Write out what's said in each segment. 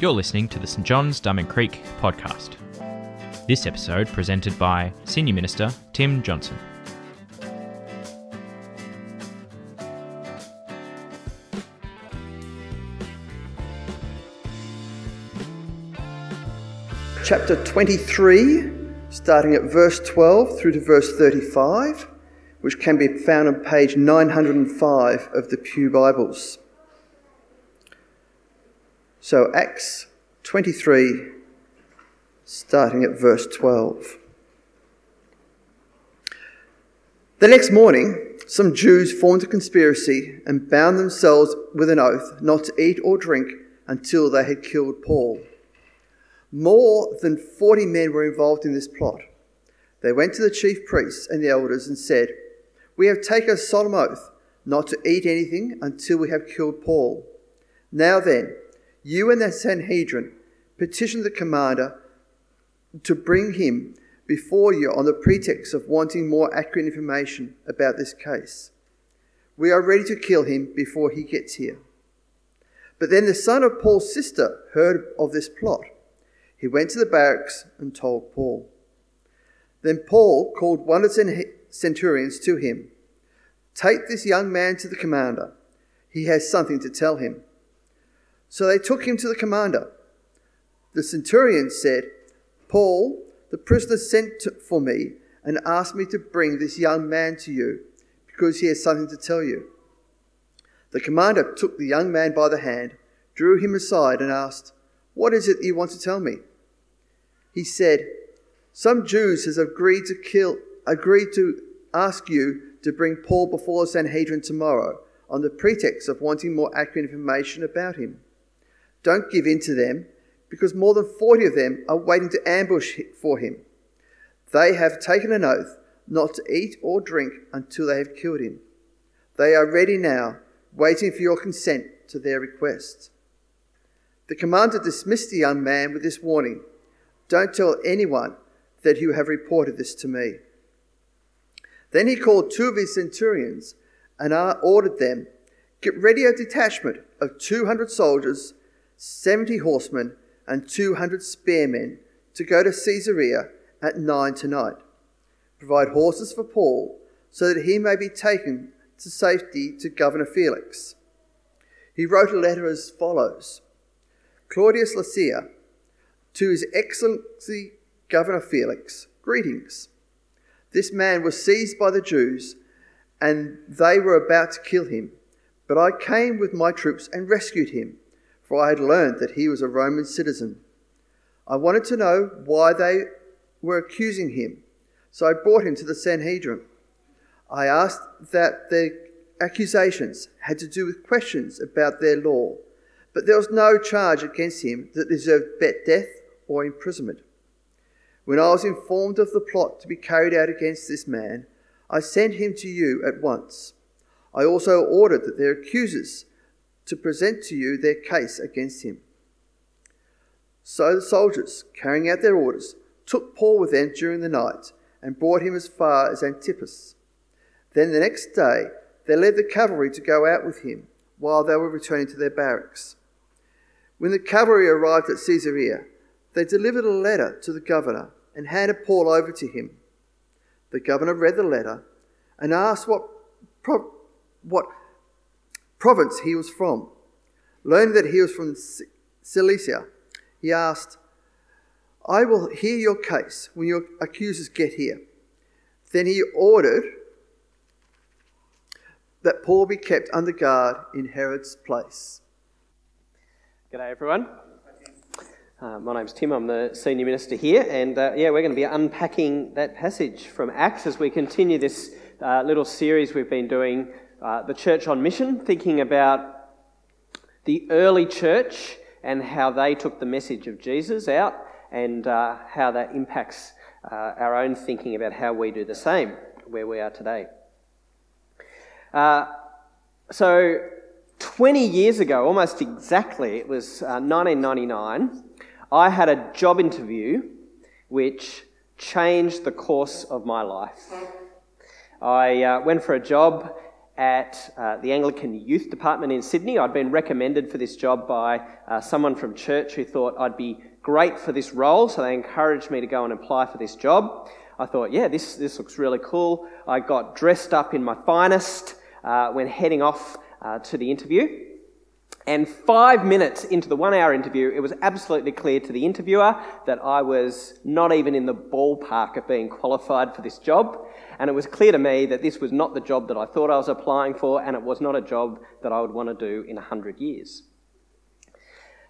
You're listening to the St John's Diamond Creek podcast. This episode presented by Senior Minister Tim Johnson. chapter 23, starting at verse 12 through to verse 35, which can be found on page 905 of the Pew Bibles. So, Acts 23, starting at verse 12. The next morning, some Jews formed a conspiracy and bound themselves with an oath not to eat or drink until they had killed Paul. More than 40 men were involved in this plot. They went to the chief priests and the elders and said, We have taken a solemn oath not to eat anything until we have killed Paul. Now then, you and the Sanhedrin petitioned the commander to bring him before you on the pretext of wanting more accurate information about this case. We are ready to kill him before he gets here. But then the son of Paul's sister heard of this plot. He went to the barracks and told Paul. Then Paul called one of the centurions to him. Take this young man to the commander. He has something to tell him. So they took him to the commander. The centurion said, Paul, the prisoner sent for me and asked me to bring this young man to you because he has something to tell you. The commander took the young man by the hand, drew him aside, and asked, What is it you want to tell me? he said, Some Jews has agreed to kill agreed to ask you to bring Paul before the Sanhedrin tomorrow on the pretext of wanting more accurate information about him. Don't give in to them, because more than 40 of them are waiting to ambush for him. They have taken an oath not to eat or drink until they have killed him. They are ready now, waiting for your consent to their request. The commander dismissed the young man with this warning don't tell anyone that you have reported this to me. Then he called two of his centurions and ordered them Get ready a detachment of 200 soldiers, 70 horsemen, and 200 spearmen to go to Caesarea at nine tonight. Provide horses for Paul so that he may be taken to safety to Governor Felix. He wrote a letter as follows Claudius Lysias to His Excellency Governor Felix, greetings. This man was seized by the Jews, and they were about to kill him. But I came with my troops and rescued him, for I had learned that he was a Roman citizen. I wanted to know why they were accusing him, so I brought him to the Sanhedrin. I asked that their accusations had to do with questions about their law, but there was no charge against him that deserved death or imprisonment. When I was informed of the plot to be carried out against this man, I sent him to you at once. I also ordered that their accusers to present to you their case against him. So the soldiers, carrying out their orders, took Paul with them during the night and brought him as far as Antipas. Then the next day, they led the cavalry to go out with him while they were returning to their barracks. When the cavalry arrived at Caesarea, they delivered a letter to the governor and handed Paul over to him. The governor read the letter and asked what, what province he was from. Learning that he was from Cilicia, he asked, I will hear your case when your accusers get here. Then he ordered that Paul be kept under guard in Herod's place. G'day, everyone. Uh, my name's Tim, I'm the Senior Minister here, and uh, yeah, we're going to be unpacking that passage from Acts as we continue this uh, little series we've been doing, uh, The Church on Mission, thinking about the early church and how they took the message of Jesus out and uh, how that impacts uh, our own thinking about how we do the same where we are today. so, 20 years ago, almost exactly, it was 1999. I had a job interview which changed the course of my life. I uh, went for a job at uh, the Anglican Youth Department in Sydney. I'd been recommended for this job by uh, someone from church who thought I'd be great for this role, so they encouraged me to go and apply for this job. I thought, yeah, this, this looks really cool. I got dressed up in my finest uh, when heading off uh, to the interview. And five minutes into the one hour interview, it was absolutely clear to the interviewer that I was not even in the ballpark of being qualified for this job. And it was clear to me that this was not the job that I thought I was applying for, and it was not a job that I would want to do in 100 years.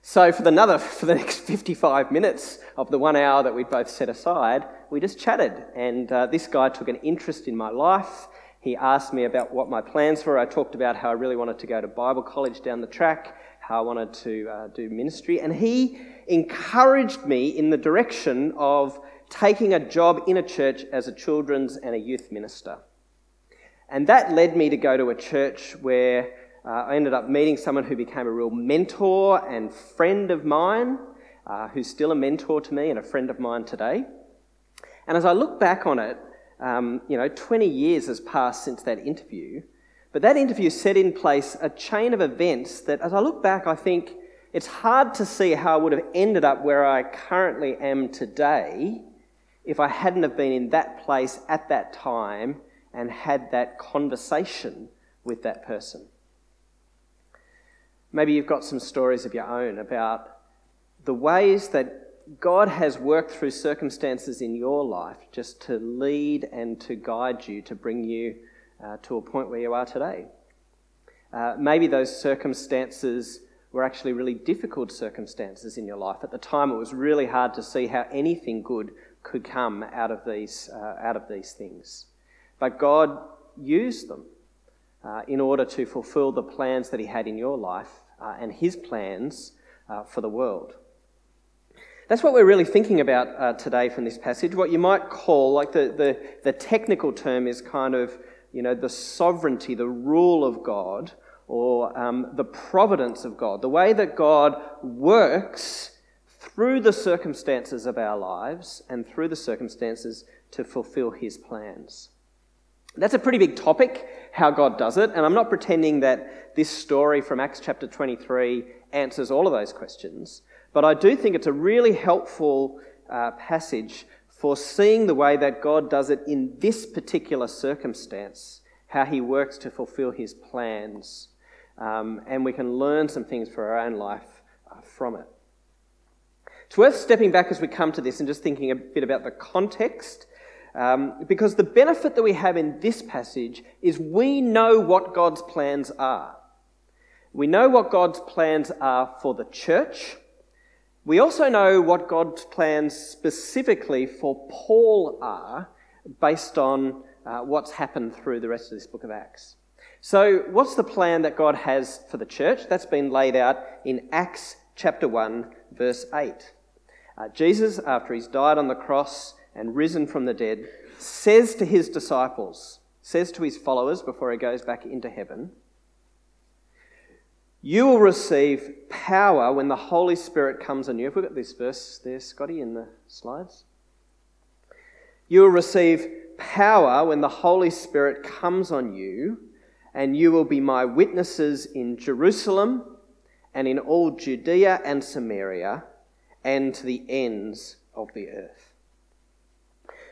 So, for the, another, for the next 55 minutes of the one hour that we'd both set aside, we just chatted. And uh, this guy took an interest in my life. He asked me about what my plans were. I talked about how I really wanted to go to Bible college down the track, how I wanted to uh, do ministry. And he encouraged me in the direction of taking a job in a church as a children's and a youth minister. And that led me to go to a church where uh, I ended up meeting someone who became a real mentor and friend of mine, uh, who's still a mentor to me and a friend of mine today. And as I look back on it, um, you know, 20 years has passed since that interview, but that interview set in place a chain of events that, as I look back, I think it's hard to see how I would have ended up where I currently am today if I hadn't have been in that place at that time and had that conversation with that person. Maybe you've got some stories of your own about the ways that God has worked through circumstances in your life just to lead and to guide you, to bring you uh, to a point where you are today. Uh, maybe those circumstances were actually really difficult circumstances in your life. At the time, it was really hard to see how anything good could come out of these, uh, out of these things. But God used them uh, in order to fulfill the plans that He had in your life uh, and His plans uh, for the world. That's what we're really thinking about uh, today from this passage. What you might call, like the, the, the technical term is kind of, you know, the sovereignty, the rule of God, or um, the providence of God, the way that God works through the circumstances of our lives and through the circumstances to fulfill his plans. That's a pretty big topic, how God does it, and I'm not pretending that this story from Acts chapter 23 answers all of those questions. But I do think it's a really helpful uh, passage for seeing the way that God does it in this particular circumstance, how he works to fulfill his plans. Um, and we can learn some things for our own life uh, from it. It's worth stepping back as we come to this and just thinking a bit about the context. Um, because the benefit that we have in this passage is we know what God's plans are. We know what God's plans are for the church. We also know what God's plans specifically for Paul are based on uh, what's happened through the rest of this book of Acts. So, what's the plan that God has for the church? That's been laid out in Acts chapter 1, verse 8. Uh, Jesus, after he's died on the cross and risen from the dead, says to his disciples, says to his followers before he goes back into heaven, you will receive power when the Holy Spirit comes on you. Have we got this verse there, Scotty, in the slides? You will receive power when the Holy Spirit comes on you, and you will be my witnesses in Jerusalem and in all Judea and Samaria and to the ends of the earth.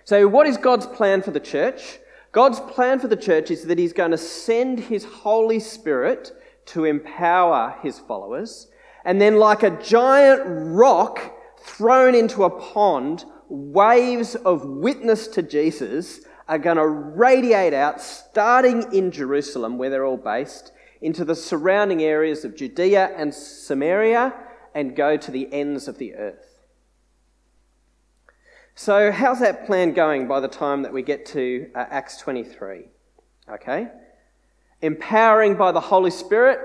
So, what is God's plan for the church? God's plan for the church is that He's going to send His Holy Spirit to empower his followers. And then, like a giant rock thrown into a pond, waves of witness to Jesus are going to radiate out, starting in Jerusalem, where they're all based, into the surrounding areas of Judea and Samaria and go to the ends of the earth. So, how's that plan going by the time that we get to uh, Acts 23? Okay? Empowering by the Holy Spirit?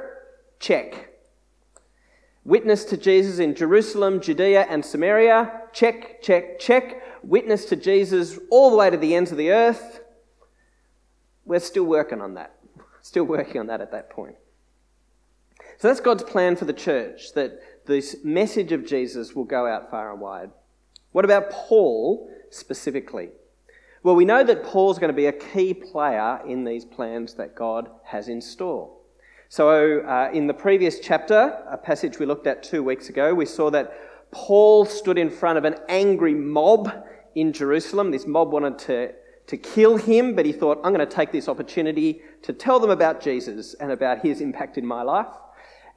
Check. Witness to Jesus in Jerusalem, Judea, and Samaria? Check, check, check. Witness to Jesus all the way to the ends of the earth? We're still working on that. Still working on that at that point. So that's God's plan for the church, that this message of Jesus will go out far and wide. What about Paul specifically? Well, we know that Paul's going to be a key player in these plans that God has in store. So, uh, in the previous chapter, a passage we looked at two weeks ago, we saw that Paul stood in front of an angry mob in Jerusalem. This mob wanted to, to kill him, but he thought, I'm going to take this opportunity to tell them about Jesus and about his impact in my life.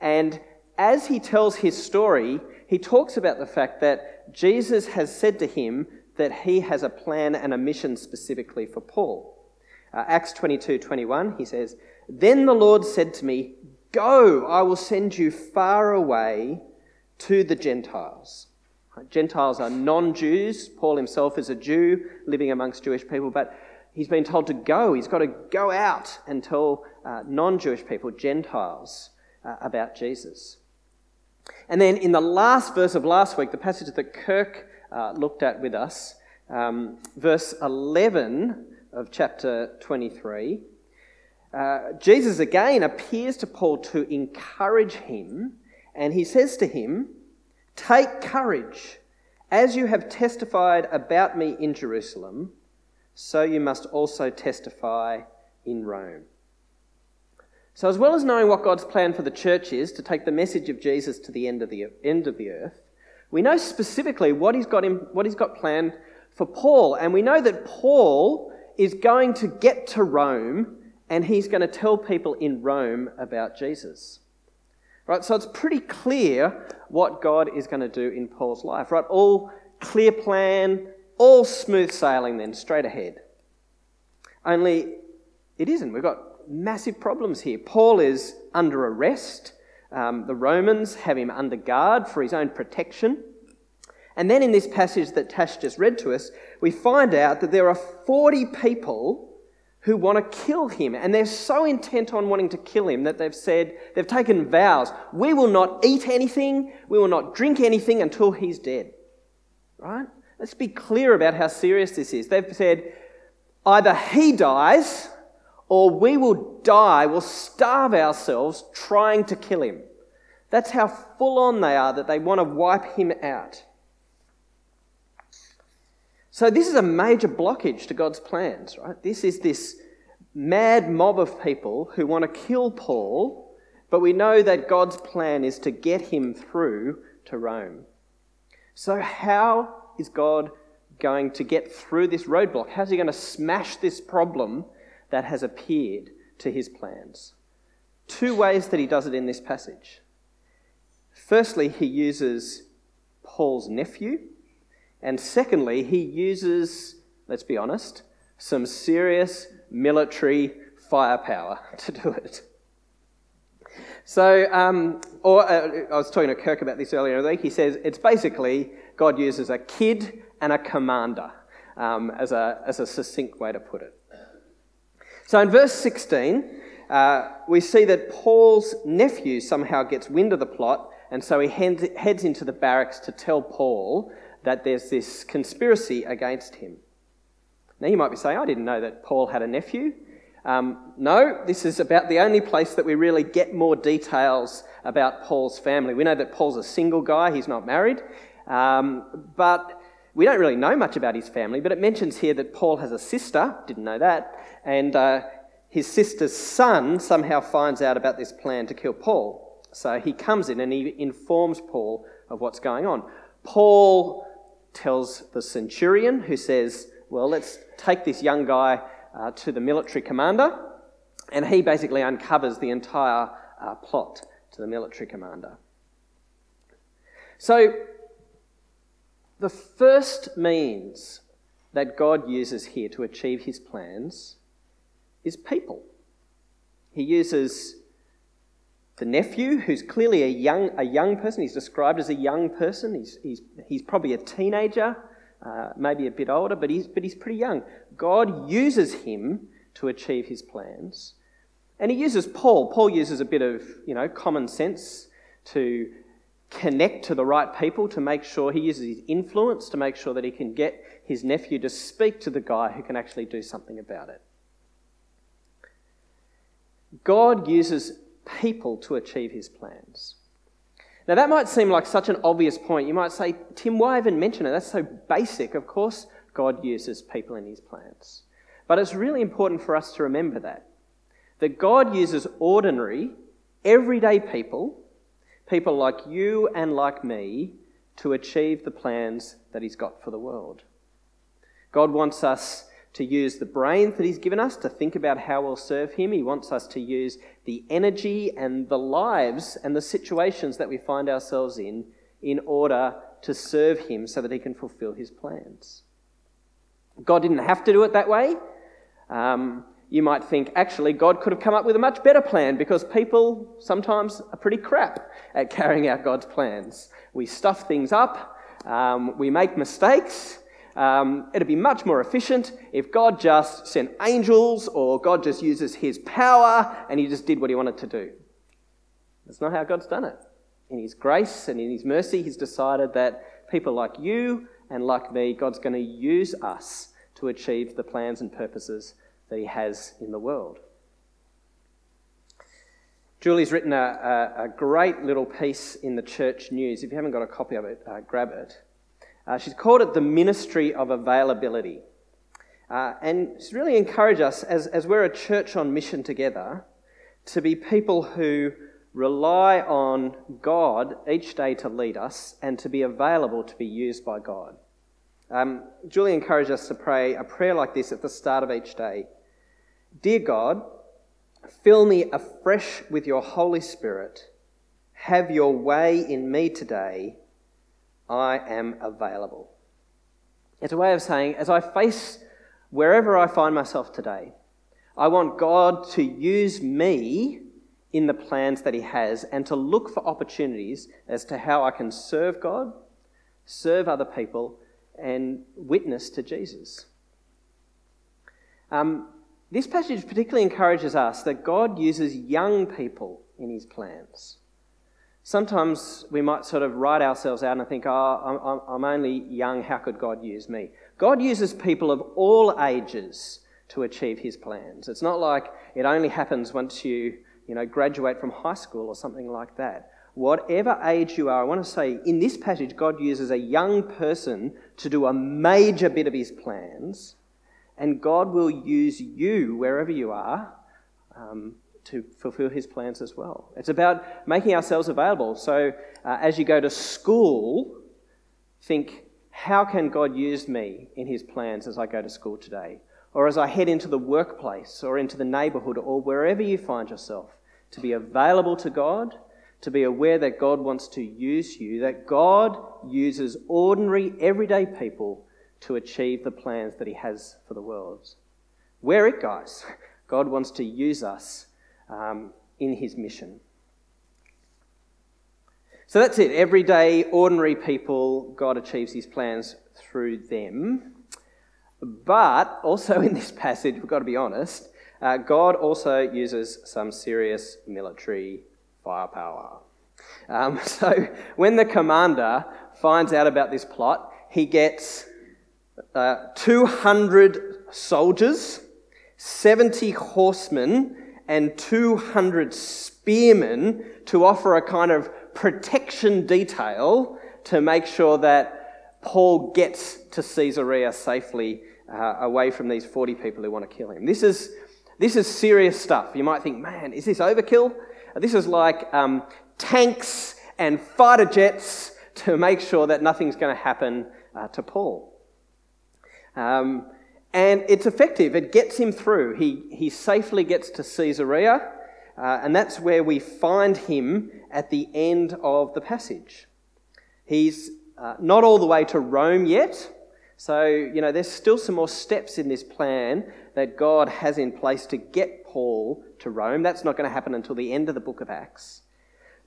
And as he tells his story, he talks about the fact that Jesus has said to him that he has a plan and a mission specifically for Paul. Uh, Acts 22 21, he says, Then the Lord said to me, Go, I will send you far away to the Gentiles. Gentiles are non Jews. Paul himself is a Jew living amongst Jewish people, but he's been told to go. He's got to go out and tell uh, non Jewish people, Gentiles, uh, about Jesus. And then in the last verse of last week, the passage that Kirk uh, looked at with us, um, verse 11 of chapter 23, uh, Jesus again appears to Paul to encourage him, and he says to him, Take courage. As you have testified about me in Jerusalem, so you must also testify in Rome. So, as well as knowing what God's plan for the church is to take the message of Jesus to the end of the, end of the earth, we know specifically what he's, got in, what he's got planned for Paul. And we know that Paul is going to get to Rome and he's going to tell people in Rome about Jesus. Right? So it's pretty clear what God is going to do in Paul's life. Right? All clear plan, all smooth sailing then, straight ahead. Only it isn't. We've got massive problems here. Paul is under arrest. Um, the Romans have him under guard for his own protection. And then in this passage that Tash just read to us, we find out that there are 40 people who want to kill him. And they're so intent on wanting to kill him that they've said, they've taken vows we will not eat anything, we will not drink anything until he's dead. Right? Let's be clear about how serious this is. They've said, either he dies or we will die, we'll starve ourselves trying to kill him. That's how full on they are that they want to wipe him out. So, this is a major blockage to God's plans, right? This is this mad mob of people who want to kill Paul, but we know that God's plan is to get him through to Rome. So, how is God going to get through this roadblock? How's he going to smash this problem that has appeared to his plans. Two ways that he does it in this passage. Firstly, he uses Paul's nephew, and secondly, he uses, let's be honest, some serious military firepower to do it. So, um, or uh, I was talking to Kirk about this earlier week. He says it's basically God uses a kid and a commander um, as, a, as a succinct way to put it. So in verse 16, uh, we see that Paul's nephew somehow gets wind of the plot, and so he heads into the barracks to tell Paul that there's this conspiracy against him. Now you might be saying, I didn't know that Paul had a nephew. Um, no, this is about the only place that we really get more details about Paul's family. We know that Paul's a single guy, he's not married, um, but we don't really know much about his family. But it mentions here that Paul has a sister, didn't know that, and uh, his sister's son somehow finds out about this plan to kill Paul. So he comes in and he informs Paul of what's going on. Paul tells the centurion, who says, Well, let's take this young guy uh, to the military commander. And he basically uncovers the entire uh, plot to the military commander. So, the first means that God uses here to achieve his plans is people. He uses the nephew, who's clearly a young, a young person. He's described as a young person. He's, he's, he's probably a teenager, uh, maybe a bit older, but he's, but he's pretty young. God uses him to achieve his plans. And he uses Paul. Paul uses a bit of, you know, common sense to connect to the right people, to make sure he uses his influence to make sure that he can get his nephew to speak to the guy who can actually do something about it. God uses people to achieve his plans. Now, that might seem like such an obvious point. You might say, Tim, why even mention it? That's so basic. Of course, God uses people in his plans. But it's really important for us to remember that. That God uses ordinary, everyday people, people like you and like me, to achieve the plans that he's got for the world. God wants us to use the brains that He's given us to think about how we'll serve Him. He wants us to use the energy and the lives and the situations that we find ourselves in in order to serve Him so that He can fulfill His plans. God didn't have to do it that way. Um, you might think, actually, God could have come up with a much better plan because people sometimes are pretty crap at carrying out God's plans. We stuff things up, um, we make mistakes, um, it'd be much more efficient if God just sent angels or God just uses his power and he just did what he wanted to do. That's not how God's done it. In his grace and in his mercy, he's decided that people like you and like me, God's going to use us to achieve the plans and purposes that he has in the world. Julie's written a, a, a great little piece in the church news. If you haven't got a copy of it, uh, grab it. Uh, she's called it the ministry of availability. Uh, and she's really encouraged us, as, as we're a church on mission together, to be people who rely on God each day to lead us and to be available to be used by God. Um, Julie encouraged us to pray a prayer like this at the start of each day Dear God, fill me afresh with your Holy Spirit. Have your way in me today I am available. It's a way of saying, as I face wherever I find myself today, I want God to use me in the plans that He has and to look for opportunities as to how I can serve God, serve other people, and witness to Jesus. Um, this passage particularly encourages us that God uses young people in His plans sometimes we might sort of write ourselves out and think, oh, I'm, I'm only young, how could God use me? God uses people of all ages to achieve his plans. It's not like it only happens once you, you know, graduate from high school or something like that. Whatever age you are, I want to say in this passage, God uses a young person to do a major bit of his plans, and God will use you wherever you are um, to fulfill his plans as well. It's about making ourselves available. So uh, as you go to school, think, how can God use me in his plans as I go to school today? Or as I head into the workplace or into the neighborhood or wherever you find yourself, to be available to God, to be aware that God wants to use you, that God uses ordinary, everyday people to achieve the plans that he has for the world. Where it goes, God wants to use us um, in his mission. So that's it. Everyday, ordinary people, God achieves his plans through them. But also in this passage, we've got to be honest, uh, God also uses some serious military firepower. Um, so when the commander finds out about this plot, he gets uh, 200 soldiers, 70 horsemen, and 200 spearmen to offer a kind of protection detail to make sure that Paul gets to Caesarea safely uh, away from these 40 people who want to kill him. This is, this is serious stuff. You might think, man, is this overkill? This is like um, tanks and fighter jets to make sure that nothing's going to happen uh, to Paul. Um, and it's effective, it gets him through. He, he safely gets to Caesarea, uh, and that's where we find him at the end of the passage. He's uh, not all the way to Rome yet, so, you know, there's still some more steps in this plan that God has in place to get Paul to Rome. That's not going to happen until the end of the book of Acts.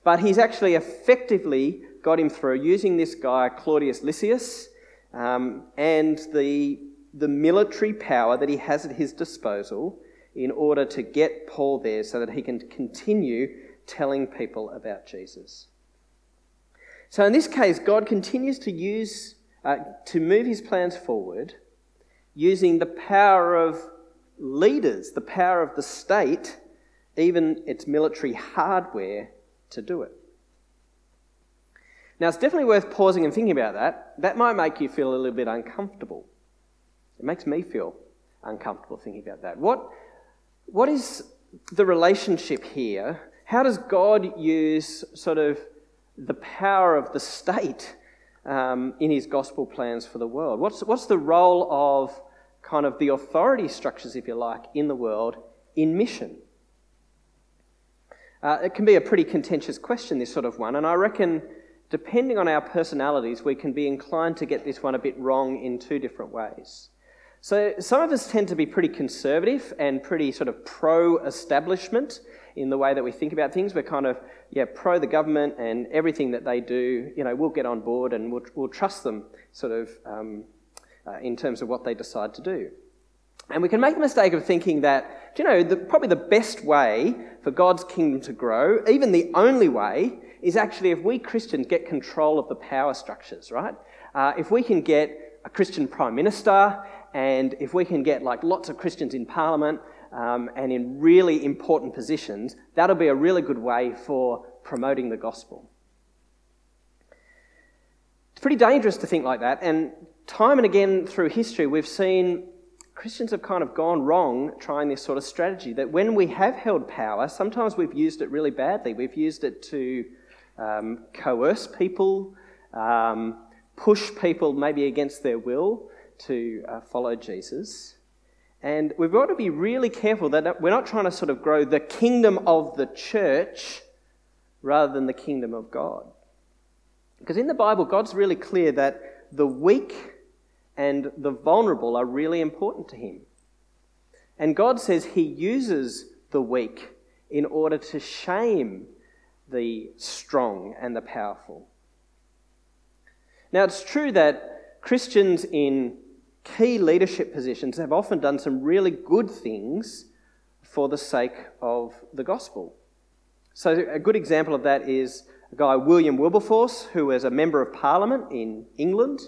But he's actually effectively got him through using this guy, Claudius Lysias, um, and the the military power that he has at his disposal in order to get Paul there so that he can continue telling people about Jesus. So, in this case, God continues to use, uh, to move his plans forward using the power of leaders, the power of the state, even its military hardware, to do it. Now, it's definitely worth pausing and thinking about that. That might make you feel a little bit uncomfortable. It makes me feel uncomfortable thinking about that. What, what is the relationship here? How does God use sort of the power of the state um, in his gospel plans for the world? What's, what's the role of kind of the authority structures, if you like, in the world in mission? Uh, it can be a pretty contentious question, this sort of one, and I reckon depending on our personalities, we can be inclined to get this one a bit wrong in two different ways. So, some of us tend to be pretty conservative and pretty sort of pro establishment in the way that we think about things. We're kind of, yeah, pro the government and everything that they do, you know, we'll get on board and we'll, we'll trust them sort of um, uh, in terms of what they decide to do. And we can make the mistake of thinking that, you know, the, probably the best way for God's kingdom to grow, even the only way, is actually if we Christians get control of the power structures, right? Uh, if we can get a Christian prime minister, and if we can get like lots of Christians in parliament um, and in really important positions, that'll be a really good way for promoting the gospel. It's pretty dangerous to think like that, and time and again through history, we've seen Christians have kind of gone wrong trying this sort of strategy. That when we have held power, sometimes we've used it really badly. We've used it to um, coerce people, um, push people maybe against their will to uh, follow Jesus. And we've got to be really careful that we're not trying to sort of grow the kingdom of the church rather than the kingdom of God. Because in the Bible, God's really clear that the weak and the vulnerable are really important to him. And God says he uses the weak in order to shame the strong and the powerful. Now, it's true that Christians in key leadership positions have often done some really good things for the sake of the gospel. So, a good example of that is a guy, William Wilberforce, who was a member of parliament in England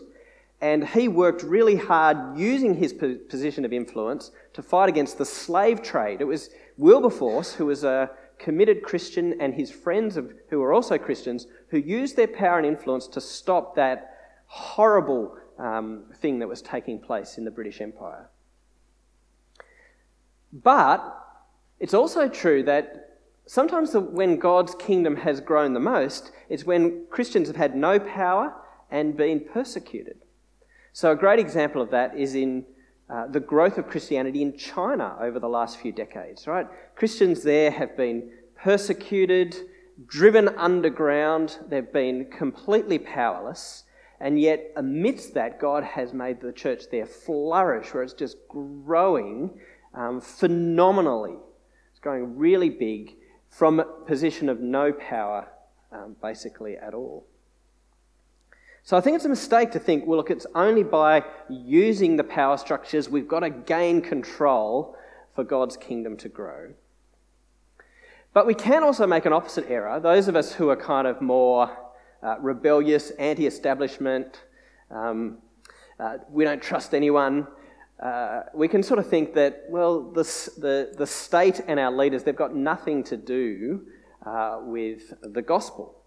and he worked really hard using his position of influence to fight against the slave trade. It was Wilberforce, who was a committed Christian, and his friends, of, who were also Christians, who used their power and influence to stop that horrible um, thing that was taking place in the British Empire. But it's also true that sometimes the, when God's kingdom has grown the most, it's when Christians have had no power and been persecuted. So, a great example of that is in uh, the growth of Christianity in China over the last few decades, right? Christians there have been persecuted, driven underground, they've been completely powerless, and yet amidst that, God has made the church there flourish, where it's just growing um, phenomenally. It's growing really big from a position of no power, um, basically, at all. So I think it's a mistake to think, well, look, it's only by using the power structures we've got to gain control for God's kingdom to grow. But we can also make an opposite error. Those of us who are kind of more uh, rebellious, anti establishment, um, uh, we don't trust anyone, uh, we can sort of think that, well, the, the, the state and our leaders, they've got nothing to do uh, with the gospel.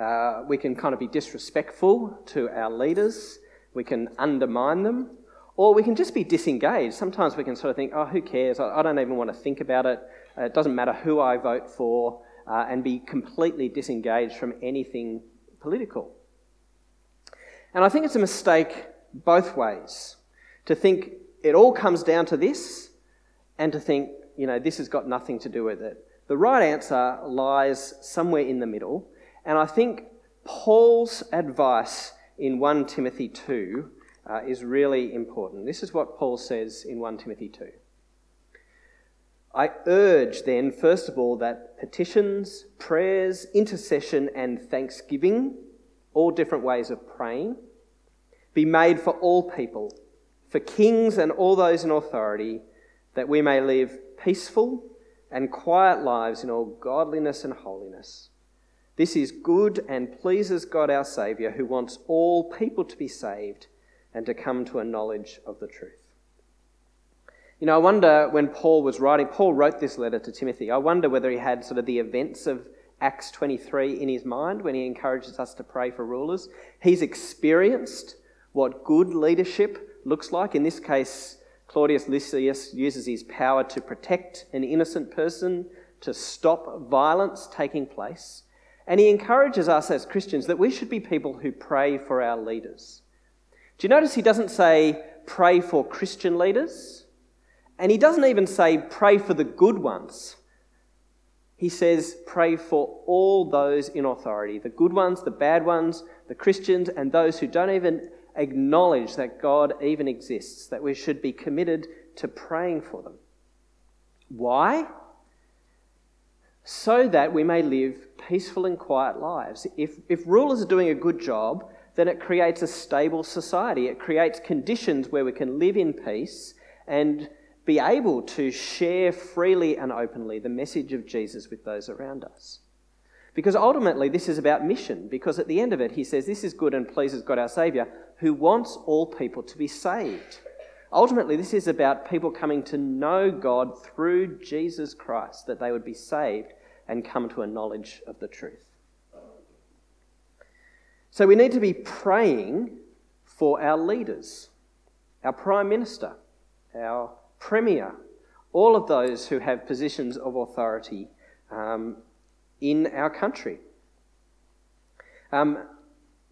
Uh, we can kind of be disrespectful to our leaders, we can undermine them, or we can just be disengaged. Sometimes we can sort of think, oh, who cares? I, I don't even want to think about it. Uh, it doesn't matter who I vote for, uh, and be completely disengaged from anything political. And I think it's a mistake both ways to think it all comes down to this, and to think, you know, this has got nothing to do with it. The right answer lies somewhere in the middle, and I think Paul's advice in 1 Timothy 2 uh, is really important. This is what Paul says in 1 Timothy 2. I urge then, first of all, that petitions, prayers, intercession, and thanksgiving, all different ways of praying, be made for all people, for kings and all those in authority, that we may live peaceful and quiet lives in all godliness and holiness. This is good and pleases God our Saviour, who wants all people to be saved and to come to a knowledge of the truth. You know, I wonder when Paul was writing, Paul wrote this letter to Timothy. I wonder whether he had sort of the events of Acts 23 in his mind when he encourages us to pray for rulers. He's experienced what good leadership looks like. In this case, Claudius Lysias uses his power to protect an innocent person, to stop violence taking place. And he encourages us as Christians that we should be people who pray for our leaders. Do you notice he doesn't say pray for Christian leaders? And he doesn't even say pray for the good ones. He says pray for all those in authority the good ones, the bad ones, the Christians, and those who don't even acknowledge that God even exists, that we should be committed to praying for them. Why? So that we may live peaceful and quiet lives. If, if rulers are doing a good job, then it creates a stable society. It creates conditions where we can live in peace and be able to share freely and openly the message of Jesus with those around us. Because ultimately, this is about mission, because at the end of it, he says, This is good and pleases God our Saviour, who wants all people to be saved. Ultimately, this is about people coming to know God through Jesus Christ, that they would be saved and come to a knowledge of the truth. So we need to be praying for our leaders, our Prime Minister, our Premier, all of those who have positions of authority um, in our country. Um,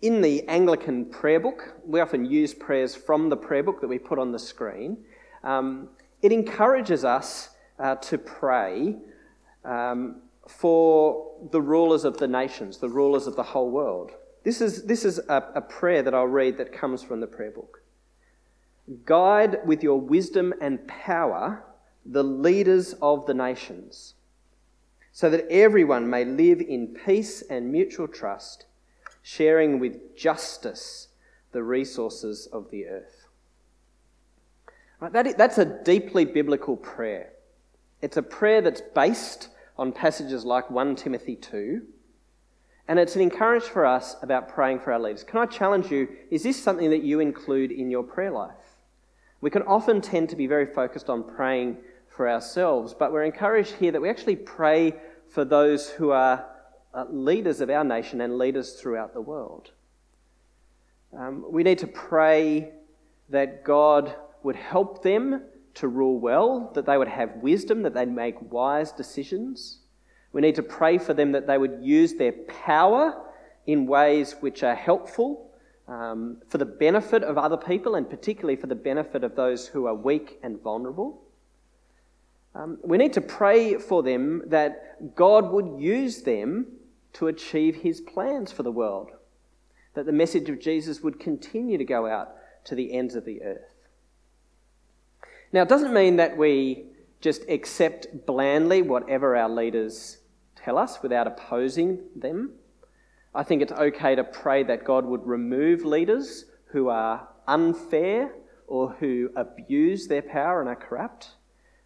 in the Anglican prayer book, we often use prayers from the prayer book that we put on the screen. Um, it encourages us uh, to pray um, for the rulers of the nations, the rulers of the whole world. This is, this is a, a prayer that I'll read that comes from the prayer book. Guide with your wisdom and power the leaders of the nations, so that everyone may live in peace and mutual trust, sharing with justice the resources of the earth. Right, that, that's a deeply biblical prayer. It's a prayer that's based on passages like 1 Timothy 2. And it's an encouragement for us about praying for our leaders. Can I challenge you? Is this something that you include in your prayer life? We can often tend to be very focused on praying for ourselves, but we're encouraged here that we actually pray for those who are uh, leaders of our nation and leaders throughout the world. Um, we need to pray that God would help them to rule well, that they would have wisdom, that they'd make wise decisions. We need to pray for them that they would use their power in ways which are helpful um, for the benefit of other people and particularly for the benefit of those who are weak and vulnerable. Um, we need to pray for them that God would use them to achieve his plans for the world, that the message of Jesus would continue to go out to the ends of the earth. Now, it doesn't mean that we just accept blandly whatever our leaders tell us without opposing them. I think it's okay to pray that God would remove leaders who are unfair or who abuse their power and are corrupt.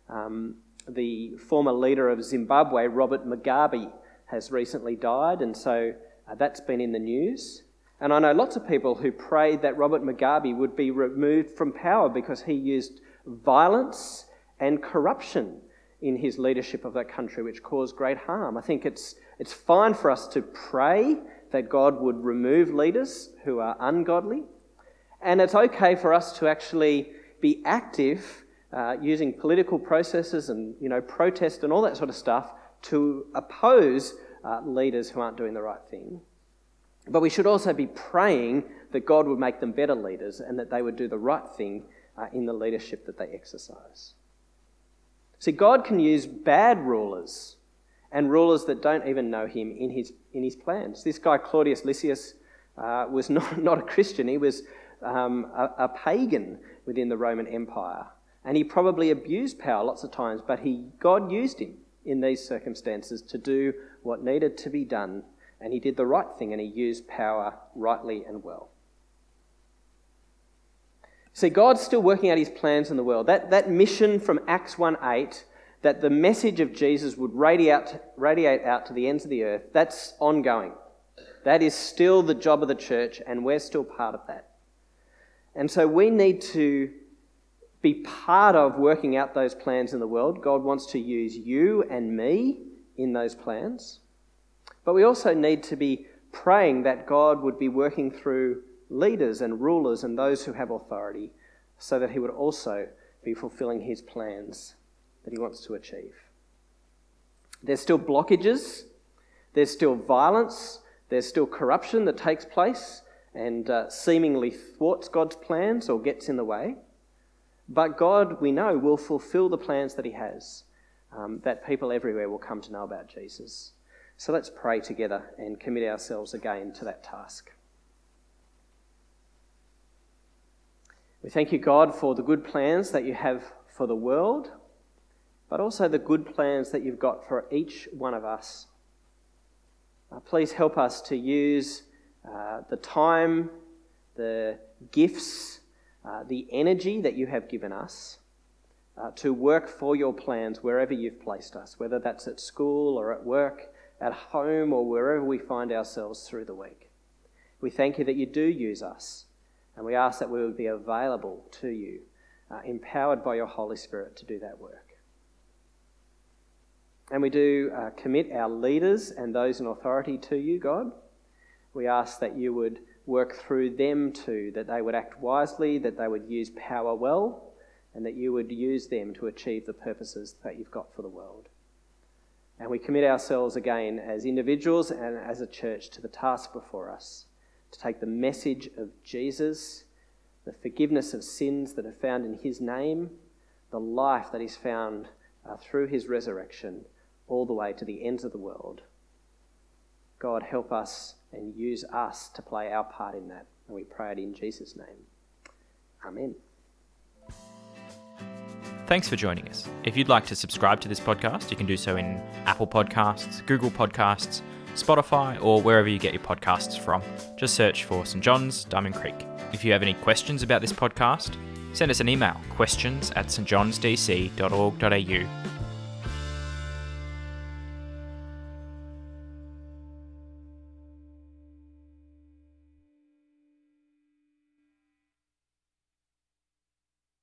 Um, the former leader of Zimbabwe, Robert Mugabe, has recently died, and so uh, that's been in the news. And I know lots of people who prayed that Robert Mugabe would be removed from power because he used violence and corruption in his leadership of that country, which caused great harm. I think it's, it's fine for us to pray that God would remove leaders who are ungodly, and it's okay for us to actually be active uh, using political processes and you know protest and all that sort of stuff to oppose uh, leaders who aren't doing the right thing. But we should also be praying that God would make them better leaders and that they would do the right thing uh, in the leadership that they exercise. See, God can use bad rulers and rulers that don't even know Him in His, in his plans. This guy, Claudius Lysias, uh, was not, not a Christian, he was um, a, a pagan within the Roman Empire. And he probably abused power lots of times, but he, God used him in these circumstances to do what needed to be done. And he did the right thing and he used power rightly and well. See, God's still working out his plans in the world. That, that mission from Acts 1 8, that the message of Jesus would radiate, radiate out to the ends of the earth, that's ongoing. That is still the job of the church, and we're still part of that. And so we need to be part of working out those plans in the world. God wants to use you and me in those plans. But we also need to be praying that God would be working through leaders and rulers and those who have authority so that he would also be fulfilling his plans that he wants to achieve. There's still blockages, there's still violence, there's still corruption that takes place and uh, seemingly thwarts God's plans or gets in the way. But God, we know, will fulfill the plans that He has, um, that people everywhere will come to know about Jesus. So let's pray together and commit ourselves again to that task. We thank you, God, for the good plans that you have for the world, but also the good plans that you've got for each one of us. Uh, please help us to use uh, the time, the gifts, uh, the energy that you have given us uh, to work for your plans wherever you've placed us, whether that's at school or at work, at home, or wherever we find ourselves through the week. We thank you that you do use us and we ask that we would be available to you, uh, empowered by your Holy Spirit to do that work. And we do uh, commit our leaders and those in authority to you, God. We ask that you would work through them too, that they would act wisely, that they would use power well, and that you would use them to achieve the purposes that you've got for the world. And we commit ourselves again as individuals and as a church to the task before us to take the message of Jesus, the forgiveness of sins that are found in his name, the life that is found uh, through his resurrection, all the way to the ends of the world. God, help us and use us to play our part in that. And we pray it in Jesus' name. Amen. Thanks for joining us. If you'd like to subscribe to this podcast, you can do so in Apple Podcasts, Google Podcasts, Spotify, or wherever you get your podcasts from. Just search for St John's Diamond Creek. If you have any questions about this podcast, send us an email questions at stjohnsdc.org.au